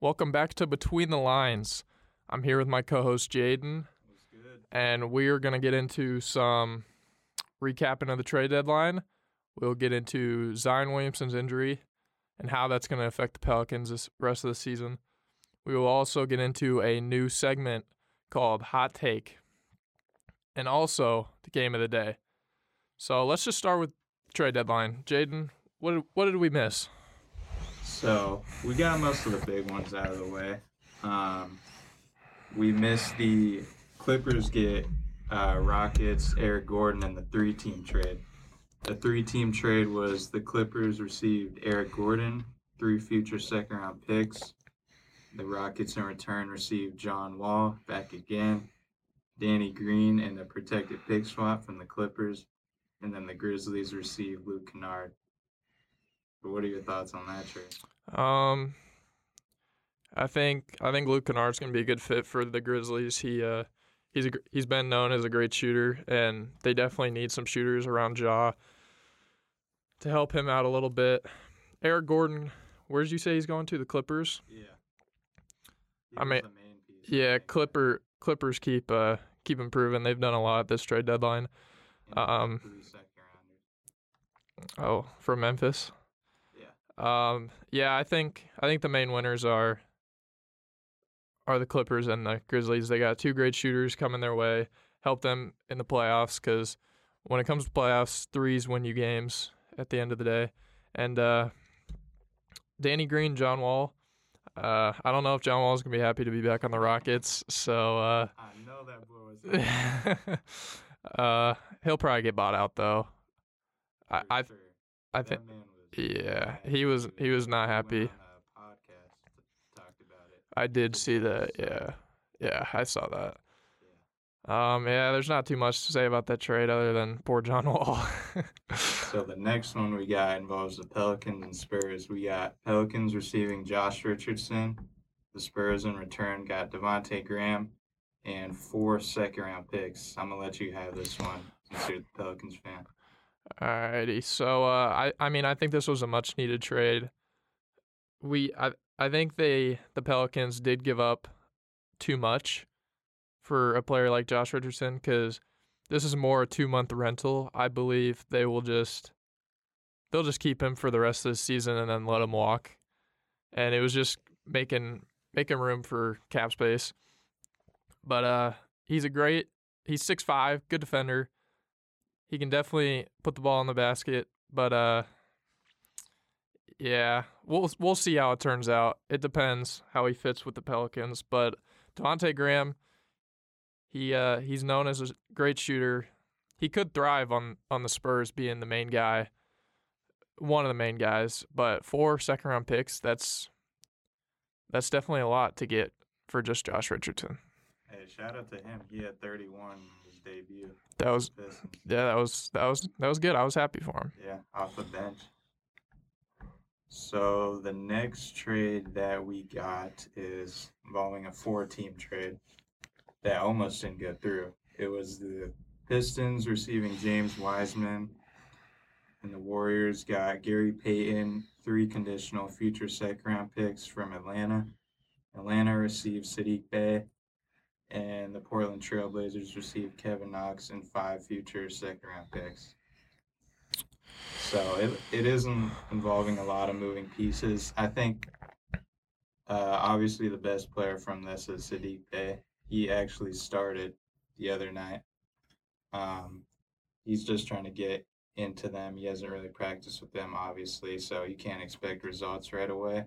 Welcome back to Between the Lines. I'm here with my co-host Jaden, and we are going to get into some recapping of the trade deadline. We'll get into Zion Williamson's injury and how that's going to affect the Pelicans this rest of the season. We will also get into a new segment called Hot Take, and also the game of the day. So let's just start with trade deadline. Jaden, what what did we miss? So we got most of the big ones out of the way. Um, we missed the Clippers get uh, Rockets, Eric Gordon, and the three team trade. The three team trade was the Clippers received Eric Gordon, three future second round picks. The Rockets in return received John Wall back again, Danny Green, and a protected pick swap from the Clippers. And then the Grizzlies received Luke Kennard. What are your thoughts on that trade? Um, I think I think Luke Kennard's gonna be a good fit for the Grizzlies. He uh he's a, he's been known as a great shooter, and they definitely need some shooters around Ja to help him out a little bit. Eric Gordon, where did you say he's going to? The Clippers. Yeah. I mean, Yeah, Clipper Clippers keep uh keep improving. They've done a lot this trade deadline. um, Oh, from Memphis. Yeah. Um, yeah, I think I think the main winners are are the Clippers and the Grizzlies. They got two great shooters coming their way, help them in the playoffs because when it comes to playoffs, threes win you games at the end of the day. And uh, Danny Green, John Wall. Uh, I don't know if John Wall is gonna be happy to be back on the Rockets, so uh, I know that boy was. uh, he'll probably get bought out though. I I, sure. I think yeah, he was he was not happy. on a podcast to- talked about it. I did see that. Yeah, yeah, I saw that. Um, yeah, there's not too much to say about that trade other than poor John Wall. So the next one we got involves the Pelicans and Spurs. We got Pelicans receiving Josh Richardson. The Spurs in return got Devonte Graham and four second round picks. I'm gonna let you have this one since you're the Pelicans fan. Alrighty, so uh, I I mean I think this was a much needed trade. We I I think they the Pelicans did give up too much for a player like Josh Richardson because this is more a two month rental. I believe they will just they'll just keep him for the rest of the season and then let him walk. And it was just making making room for cap space. But uh he's a great he's six five, good defender. He can definitely put the ball in the basket, but uh yeah, we'll we'll see how it turns out. It depends how he fits with the Pelicans, but Devontae Graham he uh he's known as a great shooter. He could thrive on on the Spurs being the main guy, one of the main guys, but four second round picks, that's that's definitely a lot to get for just Josh Richardson. Hey, shout out to him. He had 31 in his debut. That was yeah, that was that was that was good. I was happy for him. Yeah, off the bench. So the next trade that we got is involving a four-team trade that almost didn't go through. It was the Pistons receiving James Wiseman, and the Warriors got Gary Payton, three conditional future second-round picks from Atlanta. Atlanta received Saddiq Bey, and the Portland Trailblazers received Kevin Knox and five future second-round picks. So it, it isn't involving a lot of moving pieces. I think uh, obviously the best player from this is Saddiq Bey. He actually started the other night. Um, he's just trying to get into them. He hasn't really practiced with them, obviously, so you can't expect results right away.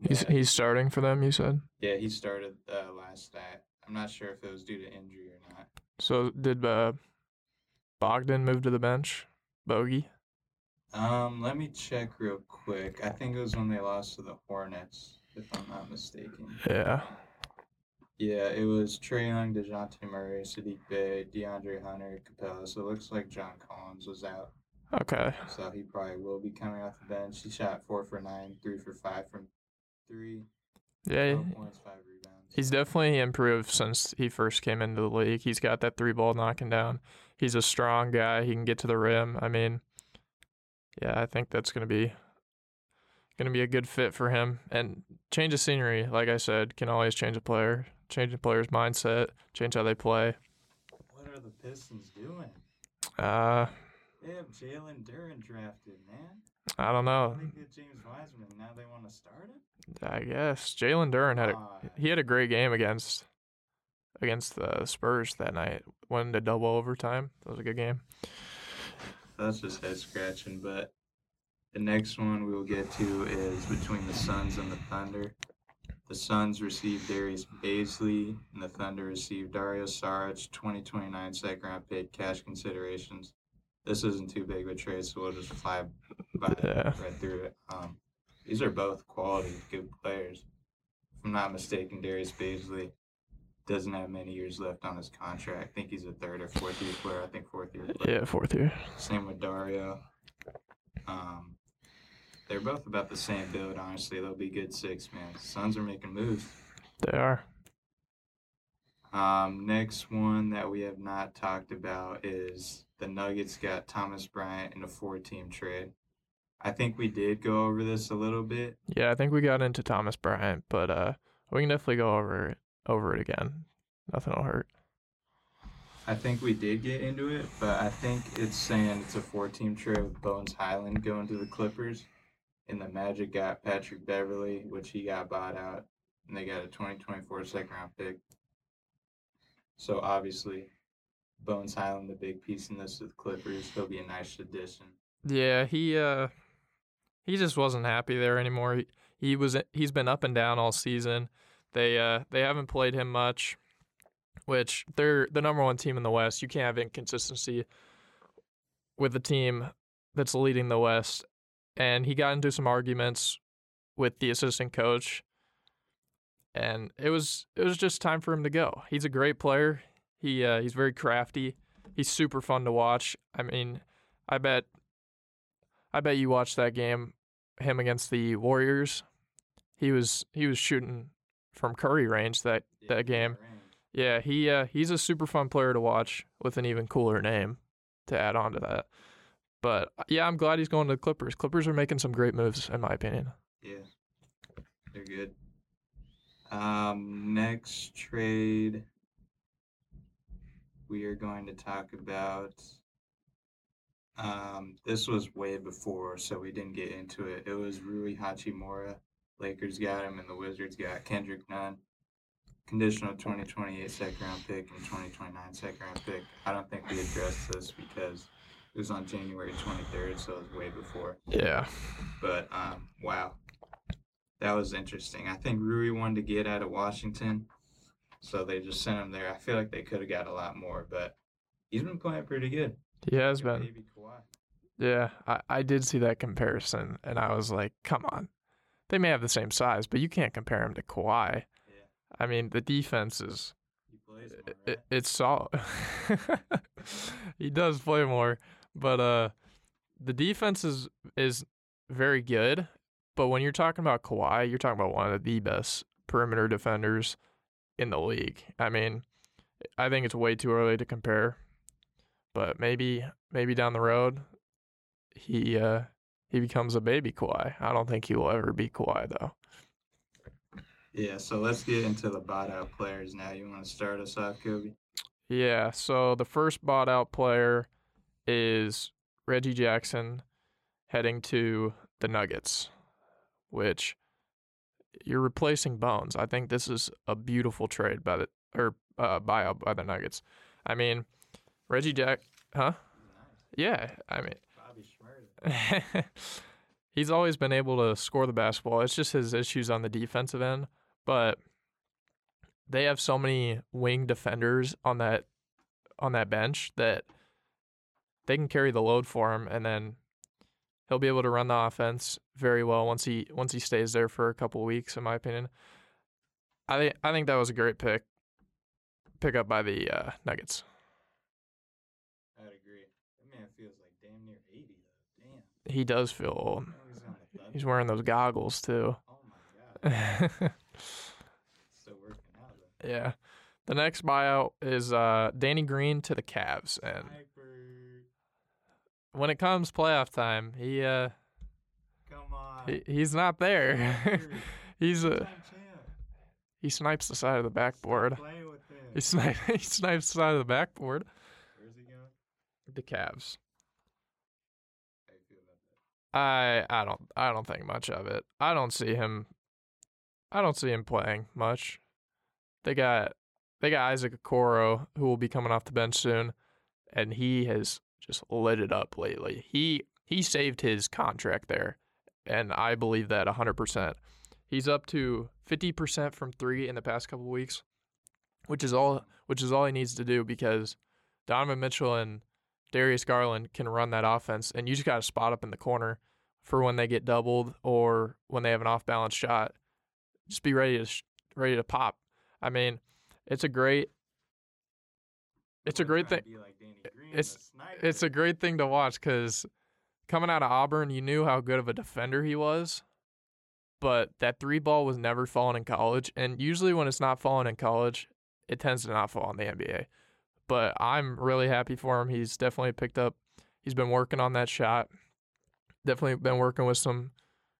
He's he's starting for them. You said. yeah, he started uh, last night. I'm not sure if it was due to injury or not. So did uh, Bogdan move to the bench? Bogey. Um, let me check real quick. I think it was when they lost to the Hornets, if I'm not mistaken. Yeah. Yeah, it was Trae Young, DeJounte Murray, Saddiq Bey, DeAndre Hunter, Capela. So it looks like John Collins was out. Okay. So he probably will be coming off the bench. He shot four for nine, three for five from three. Yeah. 12 points, five. He's definitely improved since he first came into the league. He's got that three ball knocking down. He's a strong guy. He can get to the rim. I mean, yeah, I think that's going to be gonna be a good fit for him. And change of scenery, like I said, can always change a player, change a player's mindset, change how they play. What are the Pistons doing? Uh, They have Jalen Duren drafted, man. I don't know. They get James Wiseman. Now they want to start him. I guess Jalen Duren had a Why? he had a great game against against the Spurs that night. Went into double overtime. That was a good game. That's just head scratching. But the next one we will get to is between the Suns and the Thunder. The Suns received Darius Bazley, and the Thunder received Dario Saric, 2029 second round pick, cash considerations. This isn't too big of a trade, so we'll just fly by Yeah. right through it. Um, these are both quality, good players. If I'm not mistaken, Darius Bazley doesn't have many years left on his contract. I think he's a third or fourth year player. I think fourth year player. Yeah, fourth year. Same with Dario. Um, they're both about the same build, honestly. They'll be good six man. Suns are making moves. They are. Um, next one that we have not talked about is the Nuggets got Thomas Bryant in a four team trade. I think we did go over this a little bit. Yeah, I think we got into Thomas Bryant, but uh, we can definitely go over it over it again. Nothing will hurt. I think we did get into it, but I think it's saying it's a four team trade with Bones Hyland going to the Clippers. And the Magic got Patrick Beverley, which he got bought out. And they got a 2024 second round pick. So obviously, Bones Hyland, the big piece in this with Clippers. He'll be a nice addition. Yeah, he uh, he just wasn't happy there anymore. He, he was he's been up and down all season. They uh they haven't played him much, which they're the number one team in the West. You can't have inconsistency with the team that's leading the West. And he got into some arguments with the assistant coach, and it was it was just time for him to go. He's a great player. He uh, he's very crafty. He's super fun to watch. I mean, I bet I bet you watched that game, him against the Warriors. He was he was shooting from Curry range that that game. Yeah, he uh, he's a super fun player to watch with an even cooler name to add on to that. But uh, yeah, I'm glad he's going to the Clippers. Clippers are making some great moves, in my opinion. Yeah, they're good. Um, next trade we are going to talk about. Um, this was way before, so we didn't get into it. It was Rui Hachimura. Lakers got him, and the Wizards got Kendrick Nunn. Conditional 2028 second round pick and 2029 second round pick. I don't think we addressed this because it was on January 23rd, so it was way before. Yeah, But um, wow, that was interesting. I think Rui wanted to get out of Washington, so they just sent him there. I feel like they could have got a lot more, but he's been playing pretty good. He has been. Yeah, I, I did see that comparison, and I was like, come on. They may have the same size, but you can't compare him to Kawhi. Yeah, I mean, the defense is he plays more, it, it's solid. he does play more, but uh, the defense is is very good. But when you're talking about Kawhi, you're talking about one of the best perimeter defenders in the league. I mean, I think it's way too early to compare, but maybe maybe down the road, he uh he becomes a baby Kawhi. I don't think he will ever be Kawhi though. Yeah, so let's get into the bought out players now. You want to start us off, Kobe? Yeah, so the first bought out player is Reggie Jackson heading to the Nuggets, which you're replacing Bones. I think this is a beautiful trade by the or uh, buyout by the Nuggets. I mean, Reggie Jack, huh? Yeah, I mean, he's always been able to score the basketball. It's just his issues on the defensive end, but they have so many wing defenders on that on that bench that they can carry the load for him and then he'll be able to run the offense very well once he once he stays there for a couple weeks in my opinion. I think I think that was a great pick pick up by the uh, Nuggets. I'd agree. That man feels like damn near 80, though. Damn. He does feel old. He's on the Thunder. He's wearing those goggles too. Oh my yeah. Still working out though. The next buyout is uh, Danny Green to the Cavs, and when it comes playoff time, he uh, Come on. he, he's not there. He's a he snipes the side of the backboard. Stop playing with him. He snipes he snipes the side of the backboard. Where's he going? The Cavs. How you feel about that? I I don't I don't think much of it. I don't see him. I don't see him playing much. They got they got Isaac Okoro who will be coming off the bench soon, and he has just lit it up lately. He he saved his contract there, and I believe that hundred percent. He's up to fifty percent from three in the past couple weeks, which is all which is all he needs to do because Donovan Mitchell and Darius Garland can run that offense, and you just got to spot up in the corner for when they get doubled or when they have an off balance shot. Just be ready to sh- ready to pop. I mean, it's a great it's a great thing. like Green, it's- It's a great thing to watch because coming out of Auburn, you knew how good of a defender he was, but that three ball was never falling in college. And usually, when it's not falling in college, it tends to not fall in the NBA. But I'm really happy for him. He's definitely picked up. He's been working on that shot. Definitely been working with some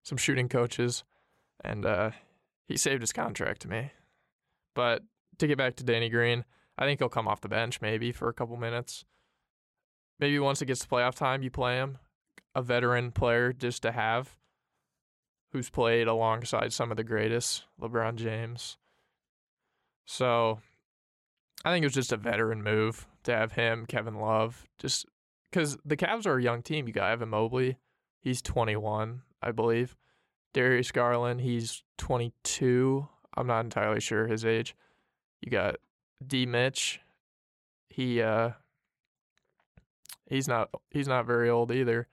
some shooting coaches, and uh, he saved his contract to me. But to get back to Danny Green, I think he'll come off the bench maybe for a couple minutes maybe once it gets to playoff time, you play him, a veteran player just to have, who's played alongside some of the greatest, LeBron James. So, I think it was just a veteran move to have him, Kevin Love, just because the Cavs are a young team. You got Evan Mobley, he's 21, I believe. Darius Garland, he's 22. I'm not entirely sure his age. You got D. Mitch, he uh he's not he's not very old either.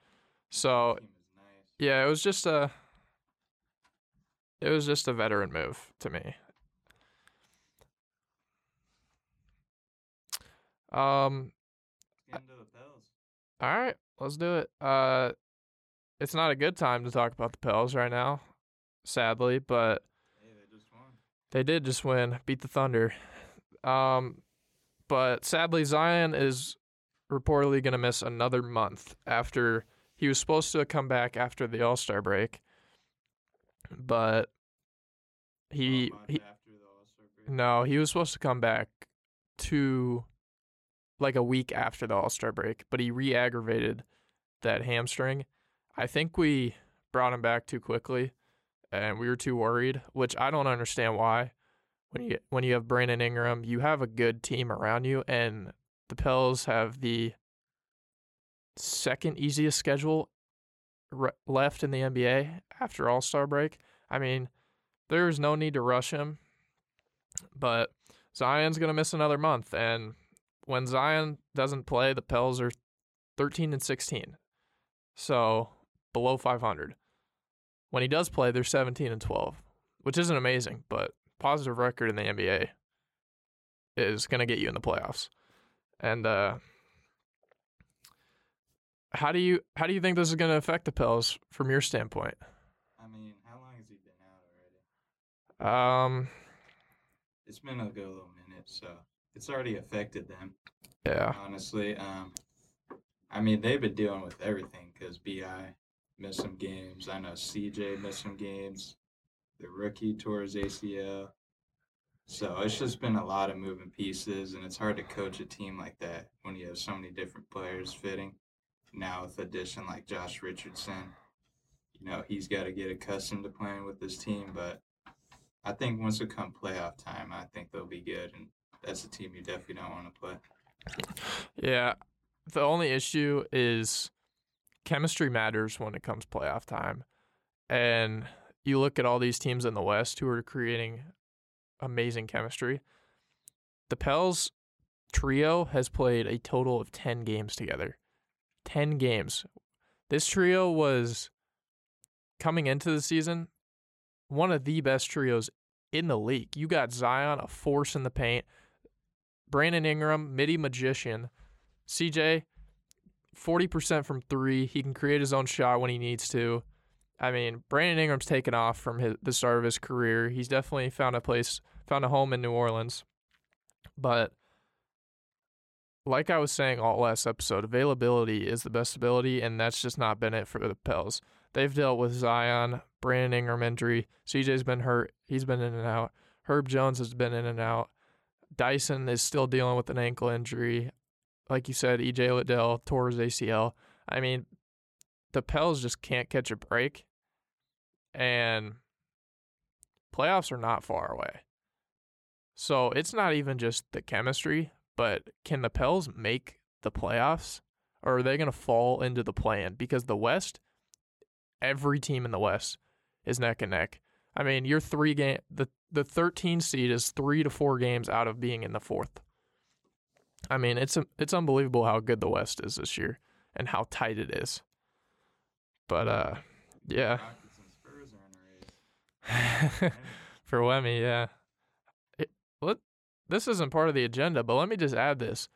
So Team is nice. yeah, it was just a it was just a veteran move to me. Um Let's get into the all right, let's do it. Uh it's not a good time to talk about the Pels right now, sadly, but Hey, they just won. They did just win, beat the Thunder. Um, but sadly, Zion is reportedly going to miss another month after he was supposed to come back after the All Star break, but he he after the All-Star break. no he was supposed to come back to like a week after the All Star break, but he re-aggravated that hamstring. I think we brought him back too quickly, and we were too worried, which I don't understand why. When you when you have Brandon Ingram, you have a good team around you, and the Pels have the second easiest schedule re- left in the NBA after All Star break. I mean, there is no need to rush him, but Zion's gonna miss another month, and when Zion doesn't play, the Pels are thirteen and sixteen, so below five hundred. When he does play, they're seventeen and twelve, which isn't amazing, but positive record in the NBA is gonna get you in the playoffs. And uh, how do you how do you think this is gonna affect the Pels from your standpoint? I mean, how long has he been out already? Um, It's been a good little minute, so it's already affected them. yeah, Honestly, um, I mean they've been dealing with everything because Bi missed some games. I know CJ missed some games. The rookie tore his ACL. So it's just been a lot of moving pieces, and it's hard to coach a team like that when you have so many different players fitting. Now with addition like Josh Richardson, you know he's got to get accustomed to playing with this team. But I think once it come playoff time, I think they'll be good, and that's a team you definitely don't want to play. yeah. The only issue is chemistry matters when it comes playoff time, and you look at all these teams in the West who are creating amazing chemistry. The Pels trio has played a total of 10 games together. 10 games. This trio was coming into the season one of the best trios in the league. You got Zion, a force in the paint, Brandon Ingram, midi magician, CJ, 40% from three. He can create his own shot when he needs to. I mean, Brandon Ingram's taken off from his, the start of his career. He's definitely found a place, found a home in New Orleans. But like I was saying all last episode, availability is the best ability, and that's just not been it for the Pels. They've dealt with Zion, Brandon Ingram injury. CJ's been hurt. He's been in and out. Herb Jones has been in and out. Dyson is still dealing with an ankle injury. Like you said, EJ Liddell tore his ACL. I mean, the Pels just can't catch a break. And playoffs are not far away. So it's not even just the chemistry, but can the Pels make the playoffs? Or are they going to fall into the play-in? Because the West, every team in the West is neck and neck. I mean, you're three game the the 13 seed is three to four games out of being in the fourth. I mean, it's it's unbelievable how good the West is this year and how tight it is. But uh, yeah. For Wemmy, yeah. What? This isn't part of the agenda, but let me just add this.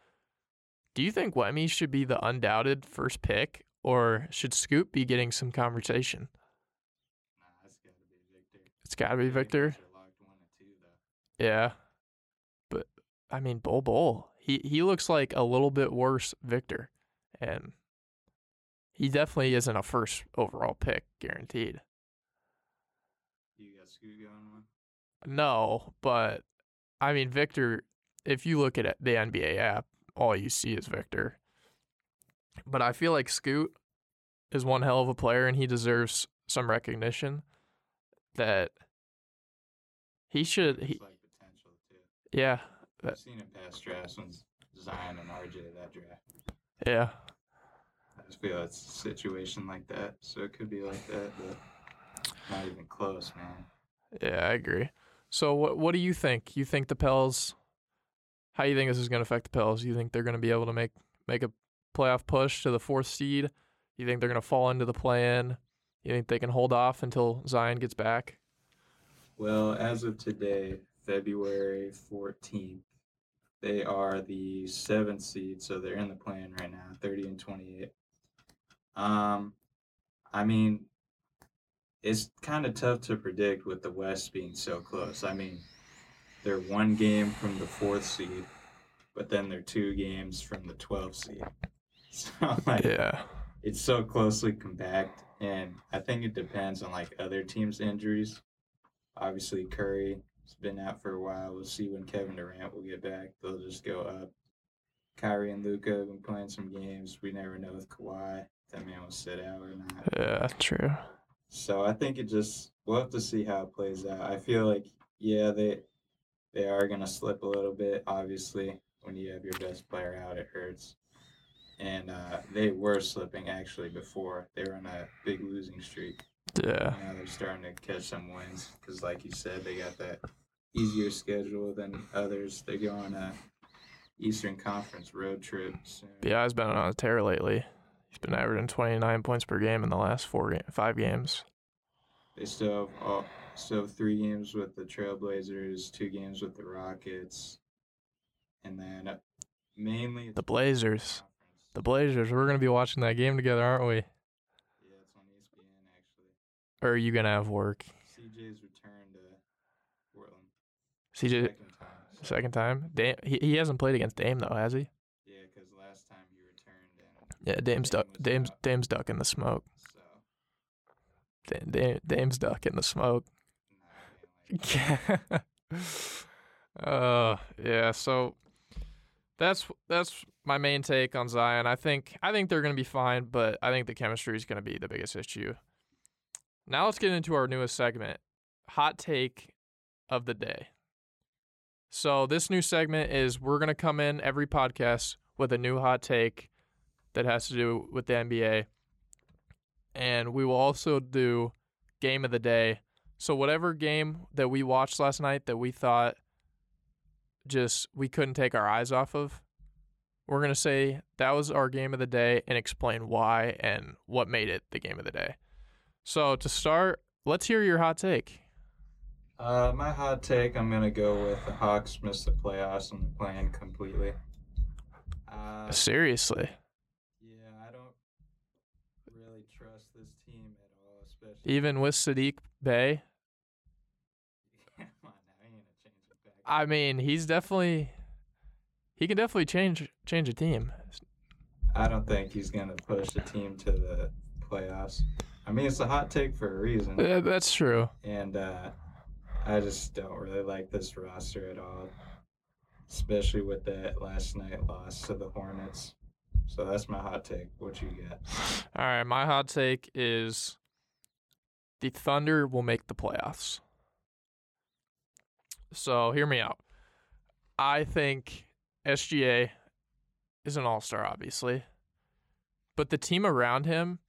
Do you think Wemmy should be the undoubted first pick, or should Scoot be getting some conversation? It's got to be Victor. Yeah, but I mean, Bull Bull. He he looks like a little bit worse Victor, and he definitely isn't a first overall pick guaranteed. You got Scoot going one? No, but I mean Victor. If you look at the NBA app, all you see is Victor. But I feel like Scoot is one hell of a player, and he deserves some recognition. That he should. He, like potential too. yeah, I've seen it past drafts when Zion and RJ that draft. yeah. I just feel it's a situation like that, so it could be like that, but not even close, man. Yeah, I agree. So what what do you think? You think the Pels how do you think this is going to affect the Pels? You think they're going to be able to make make a playoff push to the 4th seed? You think they're going to fall into the play-in? You think they can hold off until Zion gets back? Well, as of today, February 14th, they are the seventh seed, so they're in the play-in right now, 30 and 28. Um, I mean, it's kind of tough to predict with the West being so close. I mean, they're one game from the fourth seed, but then they're two games from the 12th seed. So like, Yeah. It's so closely compact, and I think it depends on like other teams' injuries. Obviously, Curry has been out for a while. We'll see when Kevin Durant will get back. They'll just go up. Kyrie and Luka have been playing some games. We never know with Kawhi. if That man will sit out or not. Yeah, true. So I think it just we'll have to see how it plays out. I feel like yeah, they they are gonna slip a little bit. Obviously, when you have your best player out, it hurts. And uh, they were slipping actually before. They were on a big losing streak. Yeah. Now they're starting to catch some wins because, like you said, they got that easier schedule than others. They go on a Eastern Conference road trip soon. BI's been on a tear lately. He's been averaging 29 points per game in the last four ga- five games. They still have all, still have three games with the Trailblazers, two games with the Rockets, and then uh, mainly The Blazers. The Blazers. We're gonna be watching that game together, aren't we? Yeah, it's on ESPN actually. Or are you gonna have work? CJ's return to Portland. CJ, Second time. so- second time. Dame, he he hasn't played against Dame though, has he? Yeah, because last time he returned and Yeah, Dame's Dame duck. Dame's out. Dame's duck in the smoke. so Dame, Dame, Dame's duck in the smoke. nah, like uh, yeah. So that's that's my main take on Zion. I think I think they're gonna be fine, but I think the chemistry is gonna be the biggest issue. Now let's get into our newest segment, hot take of the day. So this new segment is we're gonna come in every podcast with a new hot take that has to do with the NBA, and we will also do game of the day. So whatever game that we watched last night that we thought just we couldn't take our eyes off of, we're gonna say that was our game of the day and explain why and what made it the game of the day. So to start, let's hear your hot take. Uh, my hot take, I'm gonna go with the Hawks missed the playoffs and the play-in completely. Uh, Seriously, yeah, I don't really trust this team at all, especially. even with Saddiq Bey, Come on now, he ain't gonna change it back. I mean he's definitely he can definitely change change a team. I don't think he's going to push the team to the playoffs. I mean, it's a hot take for a reason. Uh, that's true. And uh, I just don't really like this roster at all, especially with that last night loss to the Hornets. So that's my hot take. What you got? All right, my hot take is the Thunder will make the playoffs. So hear me out. I think SGA is an all star, obviously, but the team around him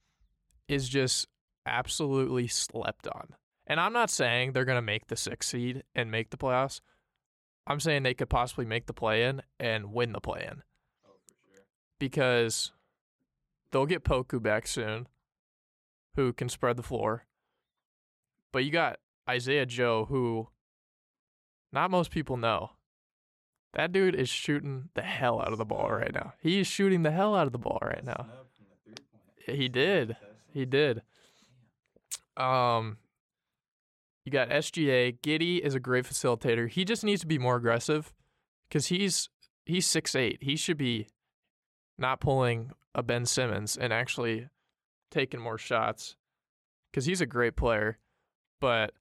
is just absolutely slept on. And I'm not saying they're going to make the six seed and make the playoffs. I'm saying they could possibly make the play in and win the play in Oh, for sure. because they'll get Poku back soon, who can spread the floor. But you got Isaiah Joe, who not most people know. That dude is shooting the hell out of the ball right now. He is shooting the hell out of the ball right now. He did. He did. Um, you got SGA. Giddey is a great facilitator. He just needs to be more aggressive because he's he's six eight. He should be not pulling a Ben Simmons and actually taking more shots because he's a great player. But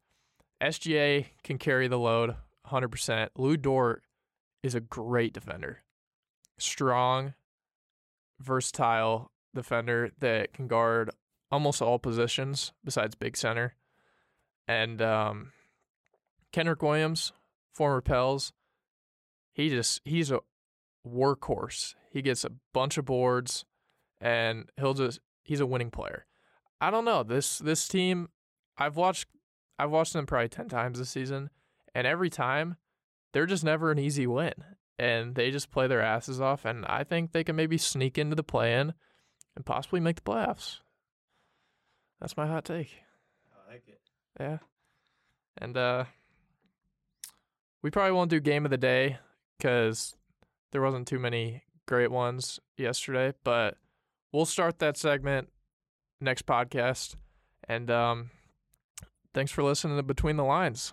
SGA can carry the load 100%. Lu Dort is a great defender, strong, versatile defender that can guard almost all positions besides big center. And um, Kenrich Williams, former Pels, he just he's a workhorse. He gets a bunch of boards, and he'll just he's a winning player. I don't know this this team. I've watched I've watched them probably ten times this season, and every time they're just never an easy win, and they just play their asses off. And I think they can maybe sneak into the play-in and possibly make the playoffs. That's my hot take. I like it. Yeah. And uh we probably won't do game of the day cuz there wasn't too many great ones yesterday, but we'll start that segment next podcast. And um thanks for listening to Between the Lines.